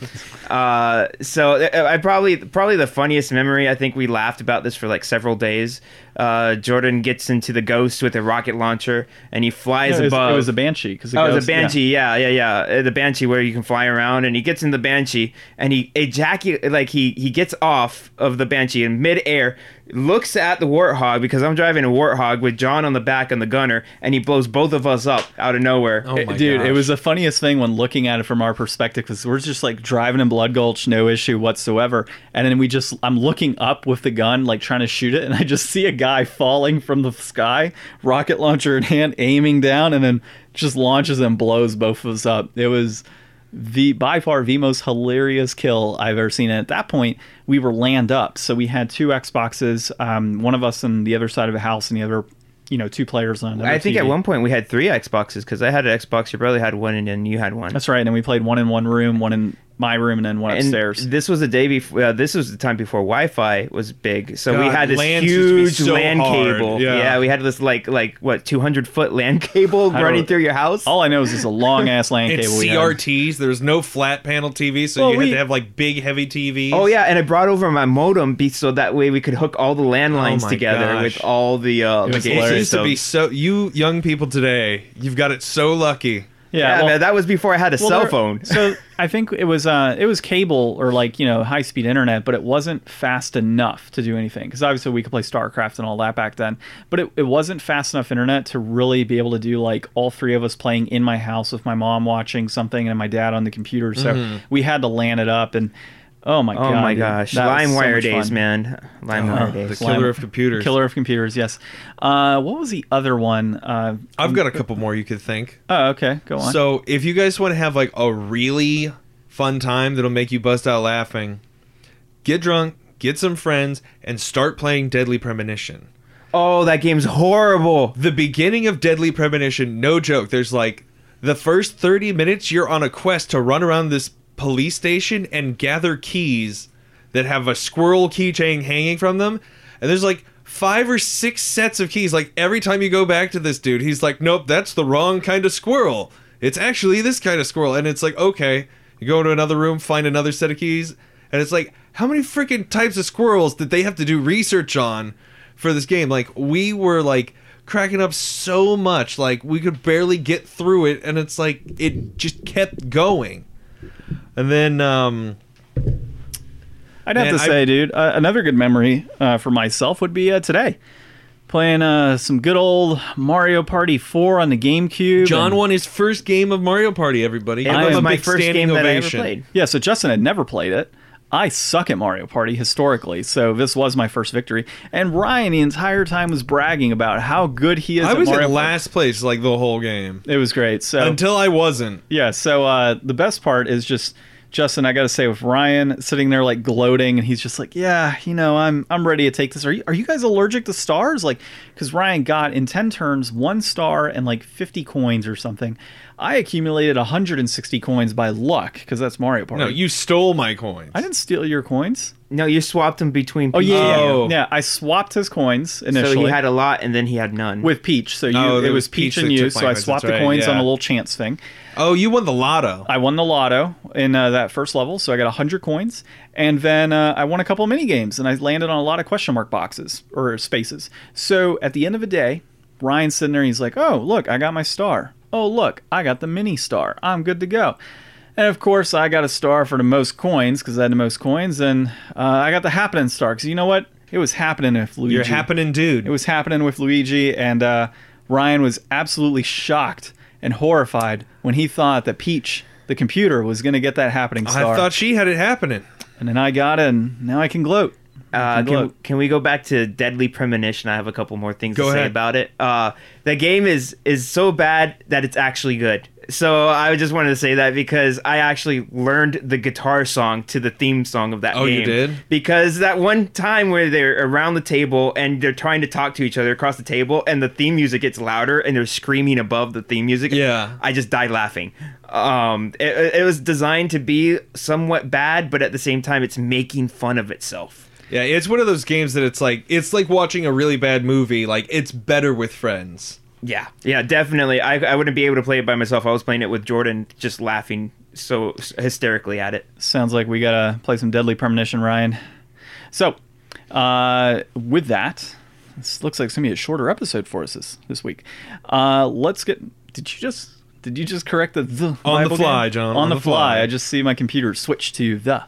uh, so uh, I probably probably the funniest memory. I think we laughed about this for like several days. Uh, Jordan gets into the ghost with a rocket launcher and he flies it, was, above. it was a banshee because Oh, it was a banshee. Yeah. yeah, yeah, Uh, The banshee where you can fly around, and he gets in the banshee, and he ejaculate like he he gets off of the banshee in midair, looks at the warthog because I'm driving a warthog with John on the back and the gunner, and he blows both of us up out of nowhere. Oh my dude, it was the funniest thing when looking at it from our perspective because we're just like driving in Blood Gulch, no issue whatsoever. And then we just, I'm looking up with the gun, like trying to shoot it, and I just see a guy falling from the sky, rocket launcher in hand, aiming down, and then just launches and blows both of us up. It was the by far the most hilarious kill I've ever seen. And at that point, we were land up, so we had two Xboxes, um, one of us on the other side of the house, and the other. You know, two players on. I think at one point we had three Xboxes because I had an Xbox, your brother had one, and then you had one. That's right. And then we played one in one room, one in my room, and then one and upstairs. this was the day before. Uh, this was the time before Wi-Fi was big, so we had this LANs used to be huge so LAN hard. cable. Yeah. we had this like like what 200 foot land cable running through your house. All I know is it's a long ass land it's cable. we. CRTs. There's no flat panel TV, so Well, you we- had to have like big, heavy TVs. Oh yeah, and I brought over my modem be- so that way we could hook all the landlines Oh together gosh. with all the uh, It the was It hilarious. used to be so. You young people today, you've got it so lucky. Yeah, Yeah, well- man, that was before I had a well, cell phone. so I think it was uh it was cable or like you know high speed internet, but it wasn't fast enough to do anything because obviously we could play StarCraft and all that back then, but it, it wasn't fast enough internet to really be able to do like all three of us playing in my house with my mom watching something and my dad on the computer. So we had to LAN it up and oh my oh god, my gosh, that was so days, fun. man. LimeWire Oh, days. The killer of computers. Killer of computers, yes. Uh, what was the other one? Uh, I've got a couple more you could think. oh, okay, go on. So if you guys want to have like a really fun time that'll make you bust out laughing, get drunk, get some friends, and start playing Deadly Premonition. Oh, that game's horrible. The beginning of Deadly Premonition, no joke. There's like the first 30 minutes you're on a quest to run around this police station and gather keys that have a squirrel keychain hanging from them. And there's like five or six sets of keys. Like every time you go back to this dude, he's like, "Nope, that's the wrong kind of squirrel. It's actually this kind of squirrel." And it's like, "Okay." You go into another room, find another set of keys, and it's like, how many freaking types of squirrels did they have to do research on for this game? Like we were like cracking up so much, like we could barely get through it, and it's like it just kept going. And then um I'd have Man, to I- say, dude, uh, another good memory uh, for myself would be uh, today. Playing uh, some good old Mario Party 4 on the GameCube. John won his first game of Mario Party. Everybody, It was my first standing game that I ever played. Yeah, so Justin had never played it. I suck at Mario Party historically, so this was my first victory. And Ryan the entire time was bragging about how good he is I at was Mario in Party. last place like the whole game It was great. So until I wasn't. Yeah, so uh, the best part is just Justin, I gotta say, with Ryan sitting there like gloating, and he's just like, "Yeah, you know, I'm I'm ready to take this." Are you are you guys allergic to stars? Like, because Ryan got in ten turns one star and like fifty coins or something. I accumulated 160 coins by luck because that's Mario Party. No, you stole my coins. I didn't steal your coins. No, you swapped them between. Oh Peach yeah, yeah, Oh. yeah. yeah. I swapped his coins initially. So he had a lot, and then he had none. with Peach. So you, Oh, it was was Peach Peach and you. So I swapped that's the right, coins on a little chance thing. Oh, you won the lotto. I won the lotto in uh, that first level, so I got 100 coins. And then uh, I won a couple mini games, and I landed on a lot of question mark boxes or spaces. So at the end of the day, Ryan's sitting there, and he's like, "Oh, look, I got my star. Oh, look, I got the mini star. I'm good to go." And of course, I got a star for the most coins because I had the most coins, and uh, I got the happening star because you know what? It was happening with Luigi. You're happening, dude. It was happening with Luigi, and uh, Ryan was absolutely shocked and horrified when he thought that Peach, the computer, was going to get that happening I thought she had it happening. and then I got it, and now I can gloat. Uh, can can, we go back to Deadly Premonition? I have a couple more things Go to say about it. Uh, the game is is so bad that it's actually good. So I just wanted to say that because I actually learned the guitar song to the theme song of that Oh, game. you did? Because that one time where they're around the table and they're trying to talk to each other across the table, and the theme music gets louder and they're screaming above the theme music. Yeah. I just died laughing. Um, it, it was designed to be somewhat bad, but at the same time, it's making fun of itself. Yeah, it's one of those games that it's like it's like watching a really bad movie. Like it's better with friends. Yeah, yeah, definitely. I, I wouldn't be able to play it by myself. I was playing it with Jordan, just laughing so hysterically at it. Sounds like we got to play some Deadly Premonition, Ryan. So, uh, with that, this looks like it's going to be a shorter episode for us this, this week. Uh, let's get. Did you just. Did you just correct the the On the fly, game? John, On, on the, the fly. fly. I just see my computer switch to the.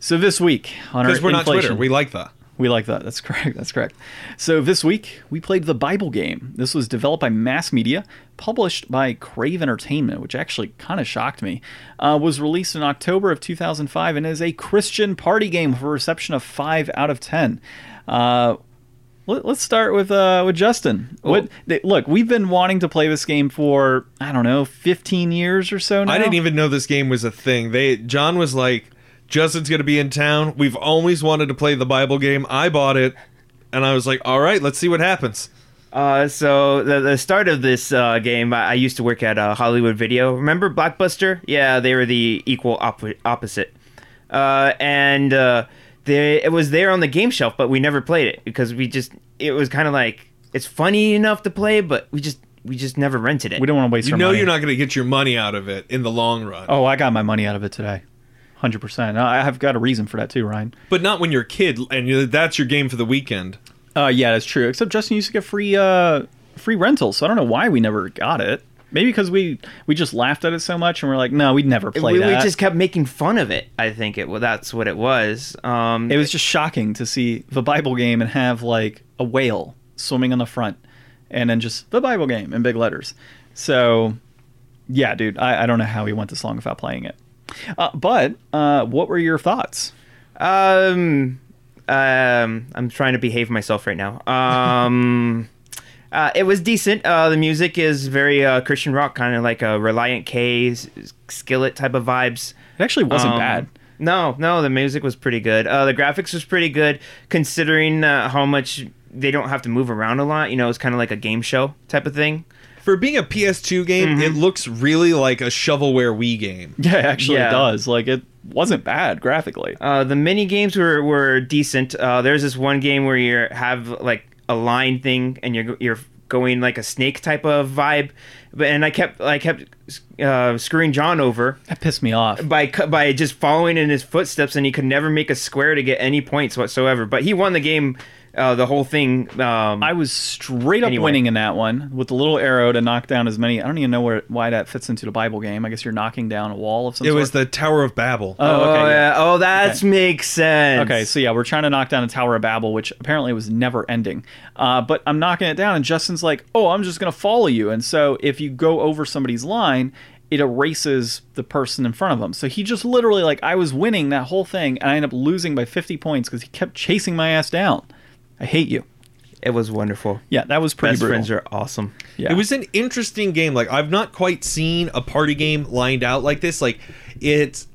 So this week on our we're not inflation, Twitter. We like that. We like that. That's correct. That's correct. So this week we played the Bible game. This was developed by Mass Media, published by Crave Entertainment, which actually kind of shocked me. Uh, was released in October of 2005 and is a Christian party game with a reception of five out of ten. Uh, let, us start with uh, with Justin. What? th- Look, we've been wanting to play this game for I don't know, 15 years or so now. I didn't even know this game was a thing. They John was like, Justin's gonna be in town. We've always wanted to play the Bible game. I bought it, and I was like, all right, let's see what happens. Uh, so the, the start of this uh, game, I, I used to work at uh, Hollywood Video. Remember Blockbuster? Yeah, they were the equal op- opposite. Uh, and uh, they, it was there on the game shelf, but we never played it because we just it was kind of like it's funny enough to play, but we just we just never rented it. We don't want to waste You our know money. you're not gonna get your money out of it in the long run. Oh, I got my money out of it today. 100%. I have got a reason for that too, Ryan. But not when you're a kid and that's your game for the weekend. Uh, yeah, that's true. Except Justin used to get free uh, free rentals, so I don't know why we never got it. Maybe because we we just laughed at it so much, and we're like, no, we'd never play we, that. we just kept making fun of it. I think it well, that's what it was. Um, it was just shocking to see the Bible game and have like a whale swimming on the front, and then just the Bible game in big letters. So, yeah, dude, I, I don't know how we went this long without playing it. Uh, but uh, what were your thoughts? Um, um, I'm trying to behave myself right now. Um, uh, it was decent. Uh, the music is very uh, Christian rock, kind of like a Relient K, Skillet type of vibes. It actually wasn't Um, bad. No, no, the music was pretty good. Uh, the graphics was pretty good, considering uh, how much they don't have to move around a lot. You know, it's kind of like a game show type of thing. For being a PS2 game, Mm-hmm. it looks really like a shovelware Wii game. Yeah, it actually Yeah. does. Like it wasn't bad graphically. Uh, the mini games were, were decent. Uh, there's this one game where you have like a line thing and you're you're going like a snake type of vibe, but and I kept I kept uh, screwing John over That pissed me off. by by just following in his footsteps, and he could never make a square to get any points whatsoever. But he won the game, uh, the whole thing. Um, I was straight up Anyway. winning in that one with the little arrow to knock down as many. I don't even know where why that fits into the Bible game. I guess you're knocking down a wall of some It sort. was the Tower of Babel. Oh, okay. oh yeah. yeah. Oh, that Okay. makes sense. Okay, so yeah, we're trying to knock down a Tower of Babel, which apparently was never ending. Uh, but I'm knocking it down, and Justin's like, "Oh, I'm just gonna follow you." And so if you go over somebody's line, it erases the person in front of them. So he just literally like I was winning that whole thing, and I ended up losing by 50 points because he kept chasing my ass down. I hate you. It was wonderful. Yeah, that was pretty Best brutal. friends are awesome. yeah. It was an interesting game. Like I've not quite seen a party game lined out like this. Like it's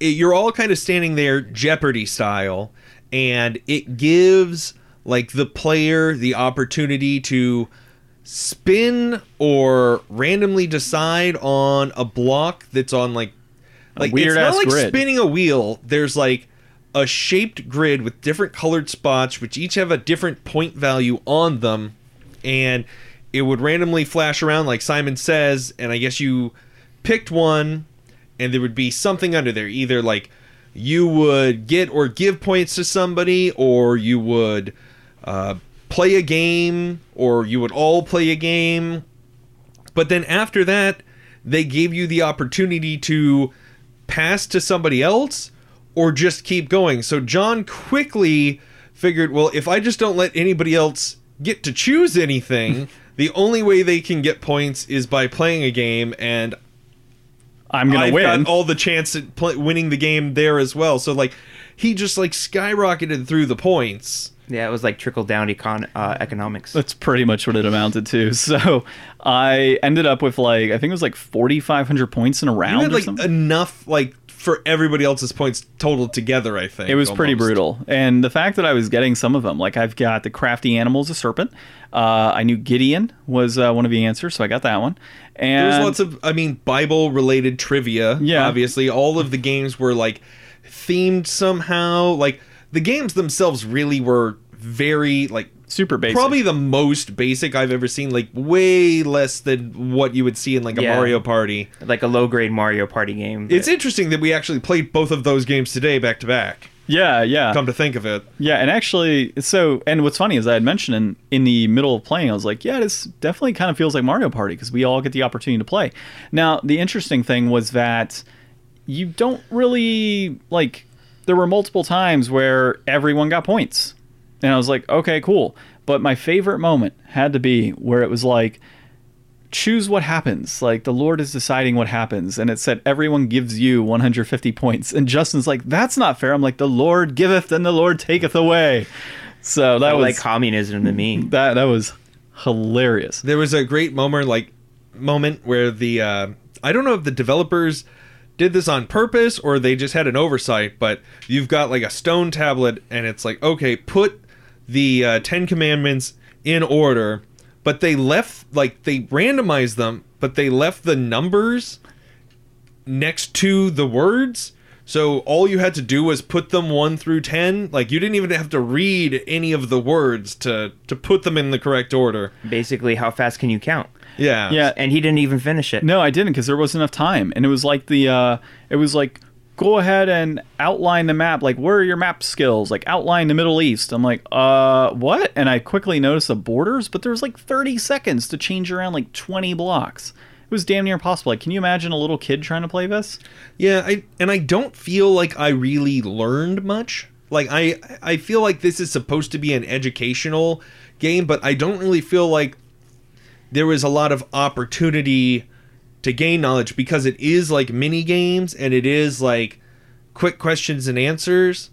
it, you're all kind of standing there Jeopardy style, and it gives like the player the opportunity to spin or randomly decide on a block that's on like like weird it's not like grid. spinning a wheel. There's like a shaped grid with different colored spots, which each have a different point value on them, and it would randomly flash around like Simon says. And I guess you picked one, and there would be something under there, either like you would get or give points to somebody, or you would uh, play a game, or you would all play a game. But then after that, they gave you the opportunity to pass to somebody else or just keep going. So John quickly figured, well, if I just don't let anybody else get to choose anything, the only way they can get points is by playing a game, and I'm gonna I've win. got all the chance at pl- winning the game there as well. So like, he just like skyrocketed through the points. Yeah, it was like trickle down econ uh, economics. That's pretty much what it amounted to. So I ended up with like I think it was like 4,500 points in a You round. had or like something. enough like for everybody else's points total together. I think It was pretty brutal, and the fact that I was getting some of them, like I've got the crafty animals, a serpent. Uh, I knew Gideon was uh, one of the answers, so I got that one. And There's lots of, I mean, Bible related trivia. Yeah. Obviously, all of the games were like themed somehow. Like the games themselves really were very like super basic. probably the most basic I've ever seen. Like way less than what you would see in like a Yeah. Mario Party. like a low grade Mario Party game. It's that- interesting that we actually played both of those games today back to back. yeah, yeah, Come to think of it. yeah. And actually, so and what's funny is I had mentioned in in the middle of playing, I was like, yeah, this definitely kind of feels like Mario Party because we all get the opportunity to play. Now, the interesting thing was that you don't really like. There were multiple times where everyone got points, and I was like, okay, cool. But my favorite moment had to be where it was like, choose what happens. Like the Lord is deciding what happens, and it said everyone gives you 150 points. And Justin's like, that's not fair. I'm like, the Lord giveth and the Lord taketh away. So that that was like communism to me. that that was hilarious. There was a great moment, like moment where the uh, I don't know if the developers did this on purpose or they just had an oversight, but you've got like a stone tablet, and it's like, okay, put the uh, Ten Commandments in order, but they left like they randomized them, but they left the numbers next to the words. So all you had to do was put them 1 through 10. Like you didn't even have to read any of the words to to put them in the correct order. Basically, how fast can you count? Yeah. Yeah. And he didn't even finish it. No, I didn't because there wasn't enough time, and it was like the uh, it was like go ahead and outline the map. Like where are your map skills? Like outline the Middle East. I'm like, uh, what? And I quickly noticed the borders, but there's like 30 seconds to change around like 20 blocks. It was damn near impossible. Like, can you imagine a little kid trying to play this? Yeah, I and I don't feel like I really learned much. Like I I feel like this is supposed to be an educational game, but I don't really feel like there was a lot of opportunity to gain knowledge because it is like mini games and it is like quick questions and answers.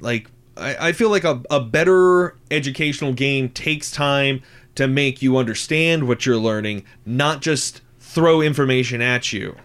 Like I, I feel like a, a better educational game takes time to make you understand what you're learning, not just throw information at you.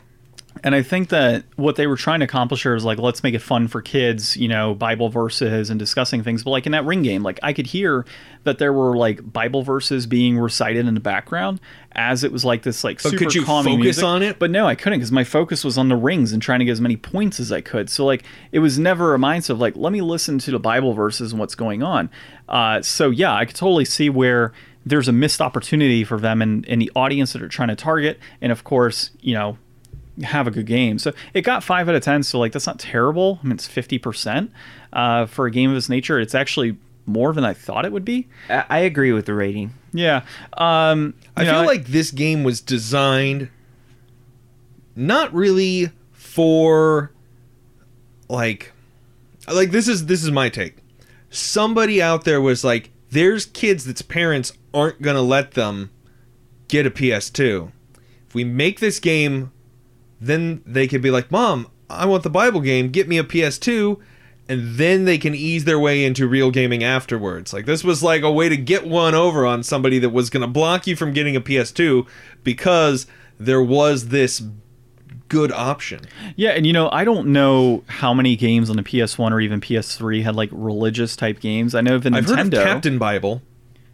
And I think that what they were trying to accomplish here is like, let's make it fun for kids, you know, Bible verses and discussing things. But like in that ring game, like I could hear that there were like Bible verses being recited in the background as it was like this like But super could you calming focus music. on it? But no, I couldn't because my focus was on the rings and trying to get as many points as I could. So like it was never a mindset of like, let me listen to the Bible verses and what's going on. Uh, so yeah, I could totally see where there's a missed opportunity for them and, and the audience that are trying to target. And of course, you know, have a good game. So it got five out of ten. So like that's not terrible. I mean, it's fifty percent uh, for a game of this nature. It's actually more than I thought it would be. I, I agree with the rating. Yeah. Um, I you feel know, like this game was designed not really for like like this is this is my take. Somebody out there was like there's kids that's parents aren't going to let them get a PS2. If we make this game then they could be like, "Mom, I want the Bible game. Get me a PS2." And then they can ease their way into real gaming afterwards. Like this was like a way to get one over on somebody that was going to block you from getting a PS2 because there was this good option. Yeah, and you know, I don't know how many games on the PS1 or even PS3 had like religious type games. I know the Nintendo. I've heard of. Captain Bible.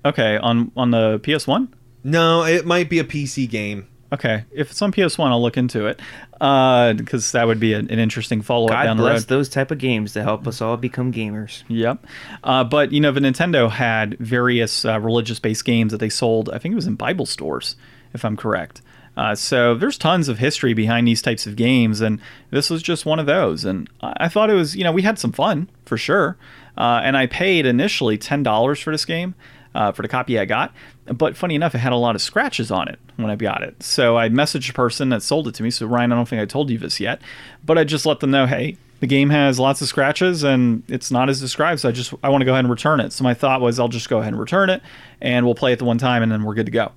Okay, on on the PS1. No, it might be a PC game. Okay, if it's on PS1, I'll look into it because that would be an, an interesting follow up God down the bless road. those type of games to help us all become gamers. Yep. Uh, but, you know, the Nintendo had various uh, religious based games that they sold, I think it was in Bible stores, if I'm correct. Uh, so there's tons of history behind these types of games, and this was just one of those. And I I thought it was, you know, we had some fun for sure. Uh, and I paid initially $10 for this game. Uh, for the copy I got, but funny enough, it had a lot of scratches on it when I got it. So I messaged the person that sold it to me. So Ryan, I don't think I told you this yet, but I just let them know, hey, the game has lots of scratches and it's not as described so i just i want to go ahead and return it. So my thought was i'll just go ahead and return it and we'll play it the one time and then we're good to go.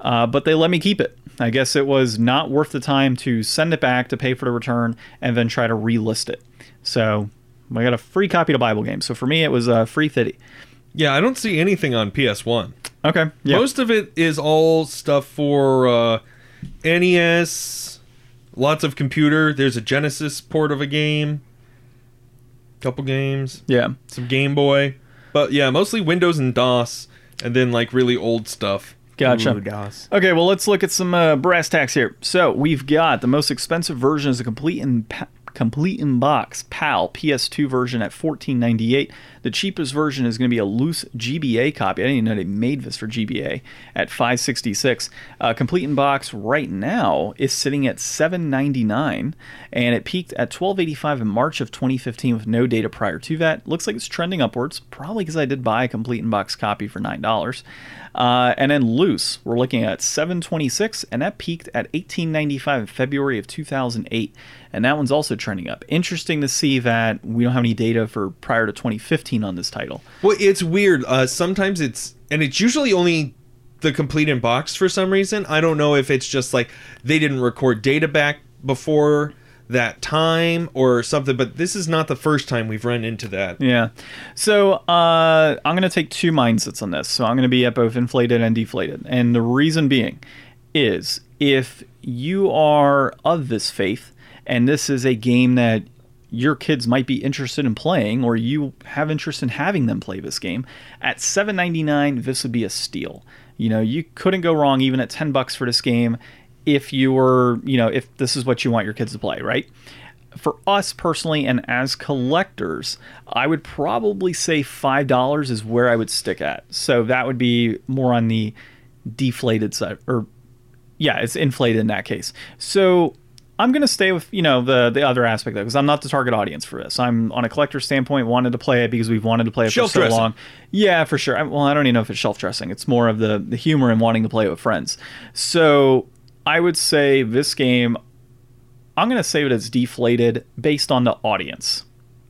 Uh, but they let me keep it. I guess it was not worth the time to send it back to pay for the return and then try to relist it. So i got a free copy of the bible game. So for me it was a free thitty Yeah, I don't see anything on PS1. okay yeah Most of it is all stuff for uh, NES, lots of computer. There's a Genesis port of a game, couple games, yeah some Game Boy, but yeah, mostly Windows and DOS, and then like really old stuff. gotcha Ooh, DOS. Okay, well, let's look at some uh, brass tacks here. So we've got the most expensive version is a complete and pa- complete in box PAL PS2 version at $14.98. The cheapest version is going to be a loose GBA copy. I didn't even know they made this for GBA at 566. Uh, complete in box right now is sitting at $7.99, and it peaked at $12.85 in March of 2015 with no data prior to that. Looks like it's trending upwards, probably because I did buy a complete in box copy for nine dollars. Uh, and then loose, we're looking at 726, and that peaked at 1895 in February of 2008, and that one's also trending up. Interesting to see that we don't have any data for prior to 2015 on this title. Well, it's weird. Uh, sometimes it's and it's usually only the complete in box for some reason. I don't know if it's just like they didn't record data back before that time or something. But this is not the first time we've run into that. Yeah. So uh, I'm going to take two mindsets on this. So I'm going to be at both inflated and deflated. And the reason being is if you are of this faith and this is a game that your kids might be interested in playing or you have interest in having them play this game. At 7.99 this would be a steal. You know you couldn't go wrong even at 10 bucks for this game if you were you know if this is what you want your kids to play right? For us personally and as collectors i would probably say $5 is where i would stick at. So that would be more on the deflated side or yeah it's inflated in that case. So i'm going to stay with you know the the other aspect though because i'm not the target audience for this. I'm on a collector standpoint wanted to play it because we've wanted to play it Shelf for so dressing. long. Yeah for sure. I, well i don't even know if it's shelf dressing. It's more of the the humor and wanting to play it with friends. So i would say this game i'm going to say that it's deflated based on the audience.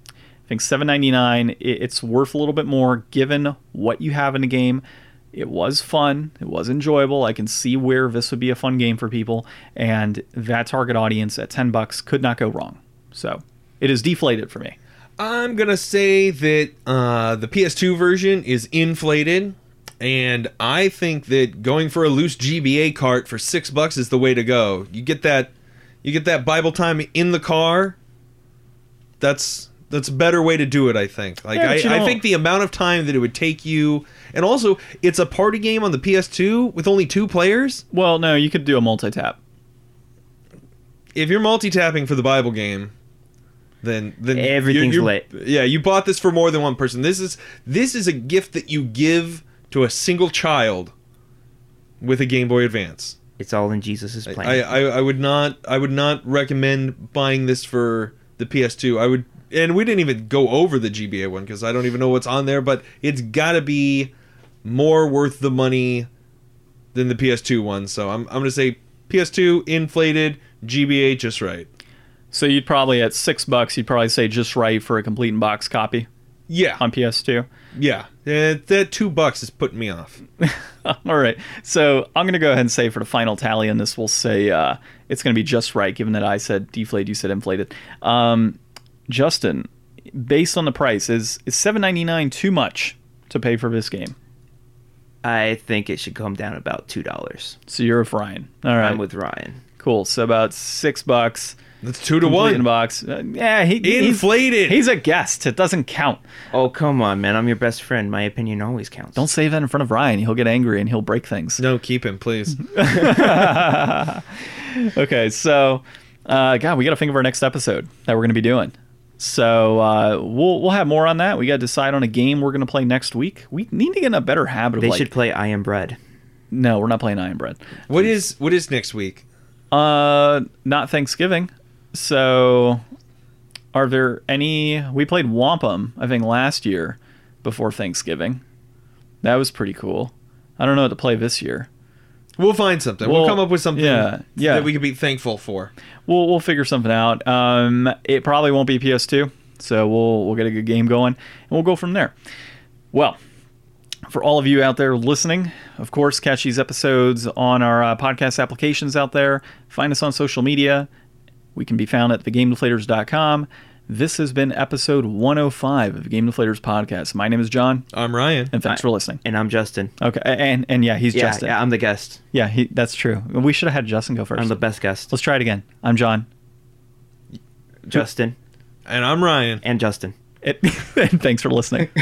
I think 7.99 it- it's worth a little bit more given what you have in the game. It was fun, it was enjoyable. I can see where this would be a fun game for people and that target audience at 10 bucks could not go wrong. So, it is deflated for me. I'm gonna say that uh, the PS2 version is inflated, and I think that going for a loose GBA cart for six bucks is the way to go. You get that, you get that Bible time in the car. That's that's a better way to do it. I think. Like Yeah, I, but you I think the amount of time that it would take you, and also it's a party game on the PS2 with only two players. Well, no, you could do a multi-tap. If you're multi-tapping for the Bible game, then then you- Everything's you're- lit. Yeah, you bought this for more than one person. This is this is a gift that you give to a single child with a Game Boy Advance. It's all in Jesus' plan. I, I I would not I would not recommend buying this for the PS2. I would and we didn't even go over the GBA one because I don't even know what's on there, but it's got to be more worth the money than the PS2 one. So I'm I'm gonna say PS2 inflated, GBA just right. So you'd probably at 6 bucks, you'd probably say just right for a complete in box copy Yeah, on PS2. yeah. Eh, that two bucks is putting me off. All right. So I'm going to go ahead and say for the final tally on this, we'll say uh, it's going to be just right, given that I said deflated, you said inflated. Um, Justin, based on the price, is is seven ninety nine too much to pay for this game? I think it should come down about two dollars. So you're with Ryan. All right. I'm with Ryan. Cool. So about six bucks. That's two to complete in one. box. Uh, yeah, he, he's, Inflated. he's a guest. It doesn't count. Oh come on, man! I'm your best friend. My opinion always counts. Don't say that in front of Ryan. He'll get angry and he'll break things. no, keep him, please. okay, so uh, God, we got to think of our next episode that we're going to be doing. So uh, we'll we'll have more on that. We got to decide on a game we're going to play next week. We need to get in a better habit of They like. should play I Am Bread. no, we're not playing I Am Bread. what is what is next week? Uh, not Thanksgiving. So, are there any? We played Wampum, I think, last year before Thanksgiving. That was pretty cool. I don't know what to play this year. We'll find something. We'll, Well, come up with something yeah, yeah. that we can be thankful for. We'll we'll figure something out. Um, it probably won't be PS2, so we'll we'll get a good game going, and we'll go from there. Well, for all of you out there listening, of course, catch these episodes on our uh, podcast applications out there. Find us on social media. We can be found at thegamedeflators.com. This has been episode 105 of Game Deflators podcast. My name is John, I'm Ryan. and thanks for listening. And I'm Justin. Okay, and and yeah, he's Yeah, Justin. yeah, I'm the guest. Yeah, he, that's true. We should have had Justin go 1st I'm the best guest. Let's try it again. I'm John. Justin And I'm Ryan. and Justin. It, and thanks for listening.